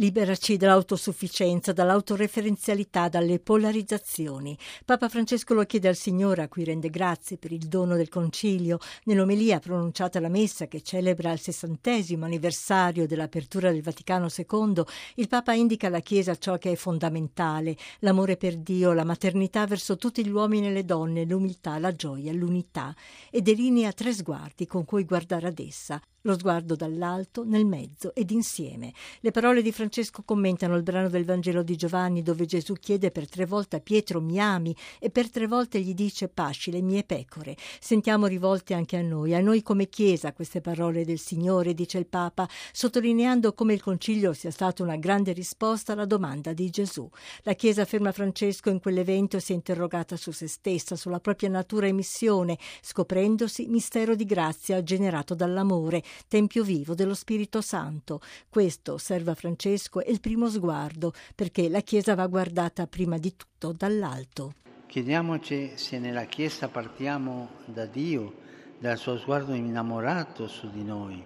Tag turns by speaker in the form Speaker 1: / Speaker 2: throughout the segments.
Speaker 1: Liberaci dall'autosufficienza, dall'autoreferenzialità, dalle polarizzazioni. Papa Francesco lo chiede al Signore, a cui rende grazie per il dono del concilio. Nell'omelia pronunciata alla messa che celebra il sessantesimo anniversario dell'apertura del Vaticano II, il Papa indica alla Chiesa ciò che è fondamentale: l'amore per Dio, la maternità verso tutti gli uomini e le donne, l'umiltà, la gioia, l'unità. E delinea tre sguardi con cui guardare ad essa lo sguardo dall'alto, nel mezzo ed insieme. Le parole di Francesco commentano il brano del Vangelo di Giovanni dove Gesù chiede per tre volte a Pietro mi ami e per tre volte gli dice pasci le mie pecore. Sentiamo rivolte anche a noi, a noi come Chiesa queste parole del Signore, dice il Papa, sottolineando come il Concilio sia stato una grande risposta alla domanda di Gesù. La Chiesa, afferma Francesco, in quell'evento si è interrogata su se stessa, sulla propria natura e missione, scoprendosi mistero di grazia generato dall'amore tempio vivo dello Spirito Santo. Questo, osserva Francesco, è il primo sguardo, perché la Chiesa va guardata prima di tutto dall'alto.
Speaker 2: Chiediamoci se nella Chiesa partiamo da Dio, dal suo sguardo innamorato su di noi.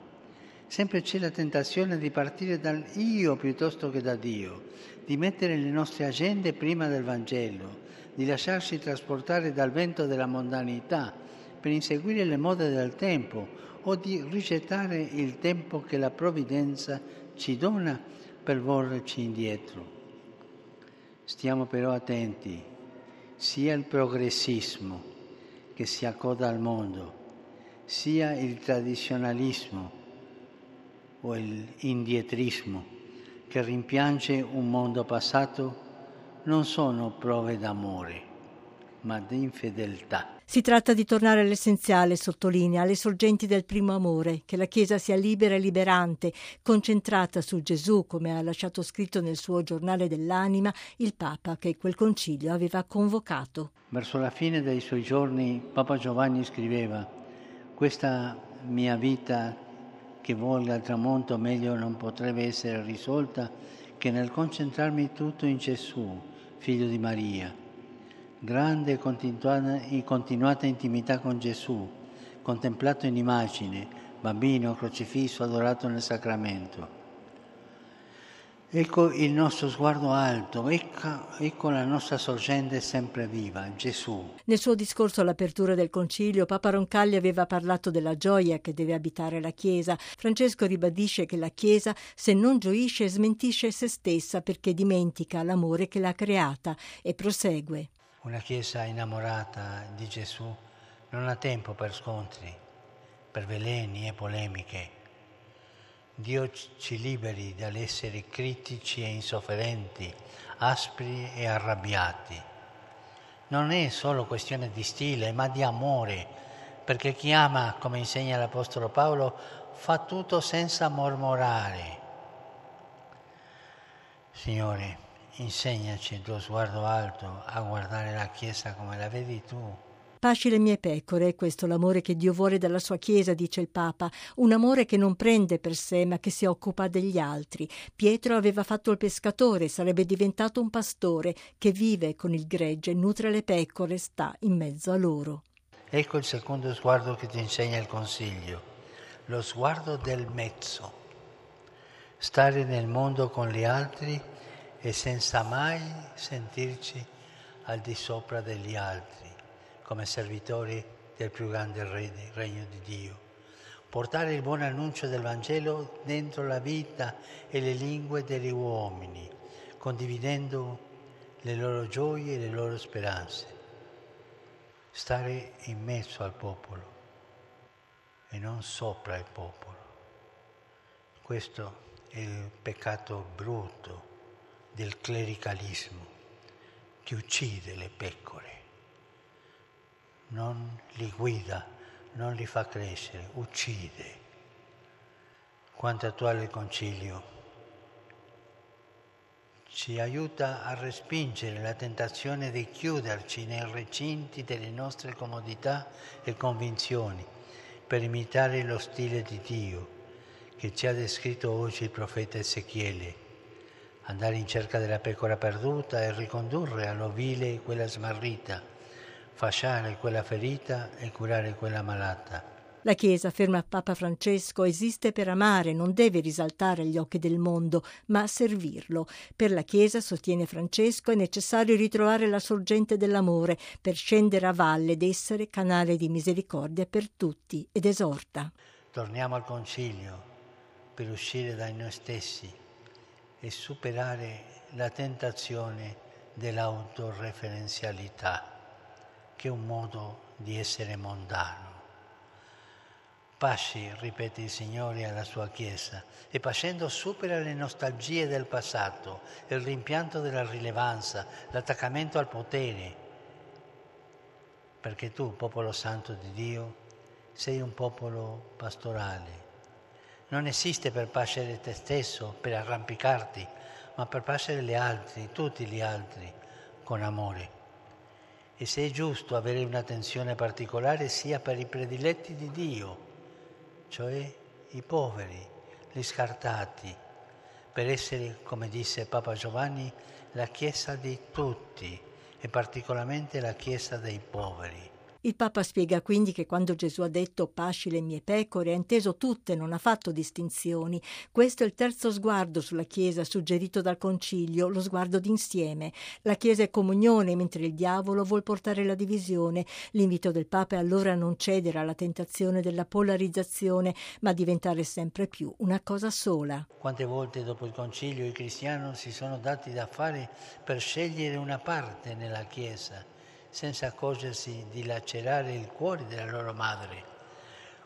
Speaker 2: Sempre c'è la tentazione di partire dal io piuttosto che da Dio, di mettere le nostre agende prima del Vangelo, di lasciarsi trasportare dal vento della mondanità per inseguire le mode del tempo o di rigettare il tempo che la provvidenza ci dona per volgerci indietro. Stiamo però attenti, sia il progressismo che si accoda al mondo, sia il tradizionalismo o l'indietrismo che rimpiange un mondo passato, non sono prove d'amore, ma di infedeltà.
Speaker 1: Si tratta di tornare all'essenziale, sottolinea, alle sorgenti del primo amore, che la Chiesa sia libera e liberante, concentrata su Gesù, come ha lasciato scritto nel suo giornale dell'anima il Papa che quel concilio aveva convocato.
Speaker 2: Verso la fine dei suoi giorni Papa Giovanni scriveva, questa mia vita che volga al tramonto meglio non potrebbe essere risolta che nel concentrarmi tutto in Gesù, figlio di Maria grande e continuata intimità con Gesù, contemplato in immagine, bambino crocifisso, adorato nel sacramento. Ecco il nostro sguardo alto, ecco, ecco, la nostra sorgente sempre viva, Gesù.
Speaker 1: Nel suo discorso all'apertura del concilio, Papa Roncalli aveva parlato della gioia che deve abitare la Chiesa. Francesco ribadisce che la Chiesa, se non gioisce, smentisce se stessa perché dimentica l'amore che l'ha creata e prosegue.
Speaker 2: Una Chiesa innamorata di Gesù non ha tempo per scontri, per veleni e polemiche. Dio ci liberi dall'essere critici e insofferenti, aspri e arrabbiati. Non è solo questione di stile, ma di amore, perché chi ama, come insegna l'Apostolo Paolo, fa tutto senza mormorare. Signore, Insegnaci il tuo sguardo alto a guardare la Chiesa come la vedi tu.
Speaker 1: Pasci le mie pecore, è questo l'amore che Dio vuole dalla sua Chiesa, dice il Papa, un amore che non prende per sé ma che si occupa degli altri. Pietro aveva fatto il pescatore, sarebbe diventato un pastore che vive con il gregge, nutre le pecore, sta in mezzo a loro.
Speaker 2: Ecco il secondo sguardo che ti insegna il Consiglio, lo sguardo del mezzo. Stare nel mondo con gli altri e senza mai sentirci al di sopra degli altri, come servitori del più grande regno di Dio. Portare il buon annuncio del Vangelo dentro la vita e le lingue degli uomini, condividendo le loro gioie e le loro speranze. Stare in mezzo al popolo e non sopra il popolo. Questo è il peccato brutto del clericalismo che uccide le pecore, non li guida, non li fa crescere, uccide. Quanto attuale concilio ci aiuta a respingere la tentazione di chiuderci nei recinti delle nostre comodità e convinzioni per imitare lo stile di Dio che ci ha descritto oggi il profeta Ezechiele andare in cerca della pecora perduta e ricondurre all'ovile quella smarrita, fasciare quella ferita e curare quella malata.
Speaker 1: La Chiesa, afferma Papa Francesco, esiste per amare, non deve risaltare agli occhi del mondo, ma servirlo. Per la Chiesa, sostiene Francesco, è necessario ritrovare la sorgente dell'amore per scendere a valle ed essere canale di misericordia per tutti ed esorta.
Speaker 2: Torniamo al concilio per uscire da noi stessi e superare la tentazione dell'autoreferenzialità, che è un modo di essere mondano. Pasci, ripete il Signore alla sua Chiesa, e pascendo supera le nostalgie del passato, il rimpianto della rilevanza, l'attaccamento al potere, perché tu, popolo santo di Dio, sei un popolo pastorale. Non esiste per pascere te stesso, per arrampicarti, ma per pascere gli altri, tutti gli altri, con amore. E se è giusto avere un'attenzione particolare sia per i prediletti di Dio, cioè i poveri, gli scartati, per essere, come disse Papa Giovanni, la Chiesa di tutti e particolarmente la Chiesa dei poveri.
Speaker 1: Il Papa spiega quindi che quando Gesù ha detto pasci le mie pecore ha inteso tutte, non ha fatto distinzioni. Questo è il terzo sguardo sulla Chiesa suggerito dal Concilio, lo sguardo d'insieme. La Chiesa è comunione, mentre il diavolo vuol portare la divisione. L'invito del Papa è allora a non cedere alla tentazione della polarizzazione, ma diventare sempre più una cosa sola.
Speaker 2: Quante volte dopo il Concilio i cristiani si sono dati da fare per scegliere una parte nella Chiesa senza accorgersi di lacerare il cuore della loro madre.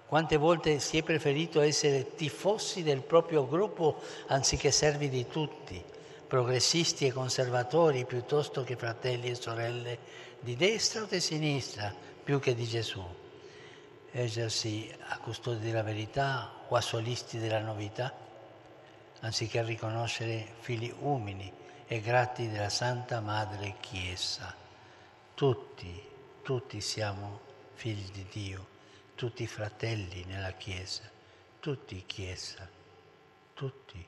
Speaker 2: Quante volte si è preferito essere tifosi del proprio gruppo anziché servi di tutti, progressisti e conservatori piuttosto che fratelli e sorelle di destra o di sinistra, più che di Gesù. Ergersi a custodi della verità o a solisti della novità, anziché riconoscere figli umili e grati della Santa Madre Chiesa. Tutti, tutti siamo figli di Dio, tutti fratelli nella Chiesa, tutti Chiesa, tutti.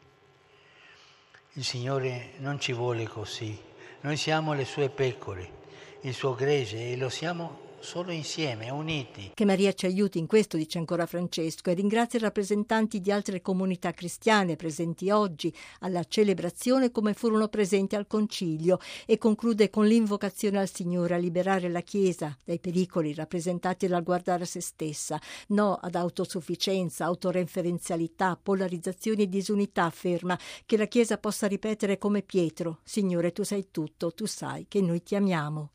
Speaker 2: Il Signore non ci vuole così, noi siamo le sue pecore, il suo gregge e lo siamo solo insieme, uniti.
Speaker 1: Che Maria ci aiuti in questo, dice ancora Francesco, e ringrazia i rappresentanti di altre comunità cristiane presenti oggi alla celebrazione come furono presenti al concilio e conclude con l'invocazione al Signore a liberare la Chiesa dai pericoli rappresentati dal guardare a se stessa, no ad autosufficienza, autoreferenzialità, polarizzazioni e disunità, afferma che la Chiesa possa ripetere come Pietro, Signore tu sai tutto, tu sai che noi ti amiamo.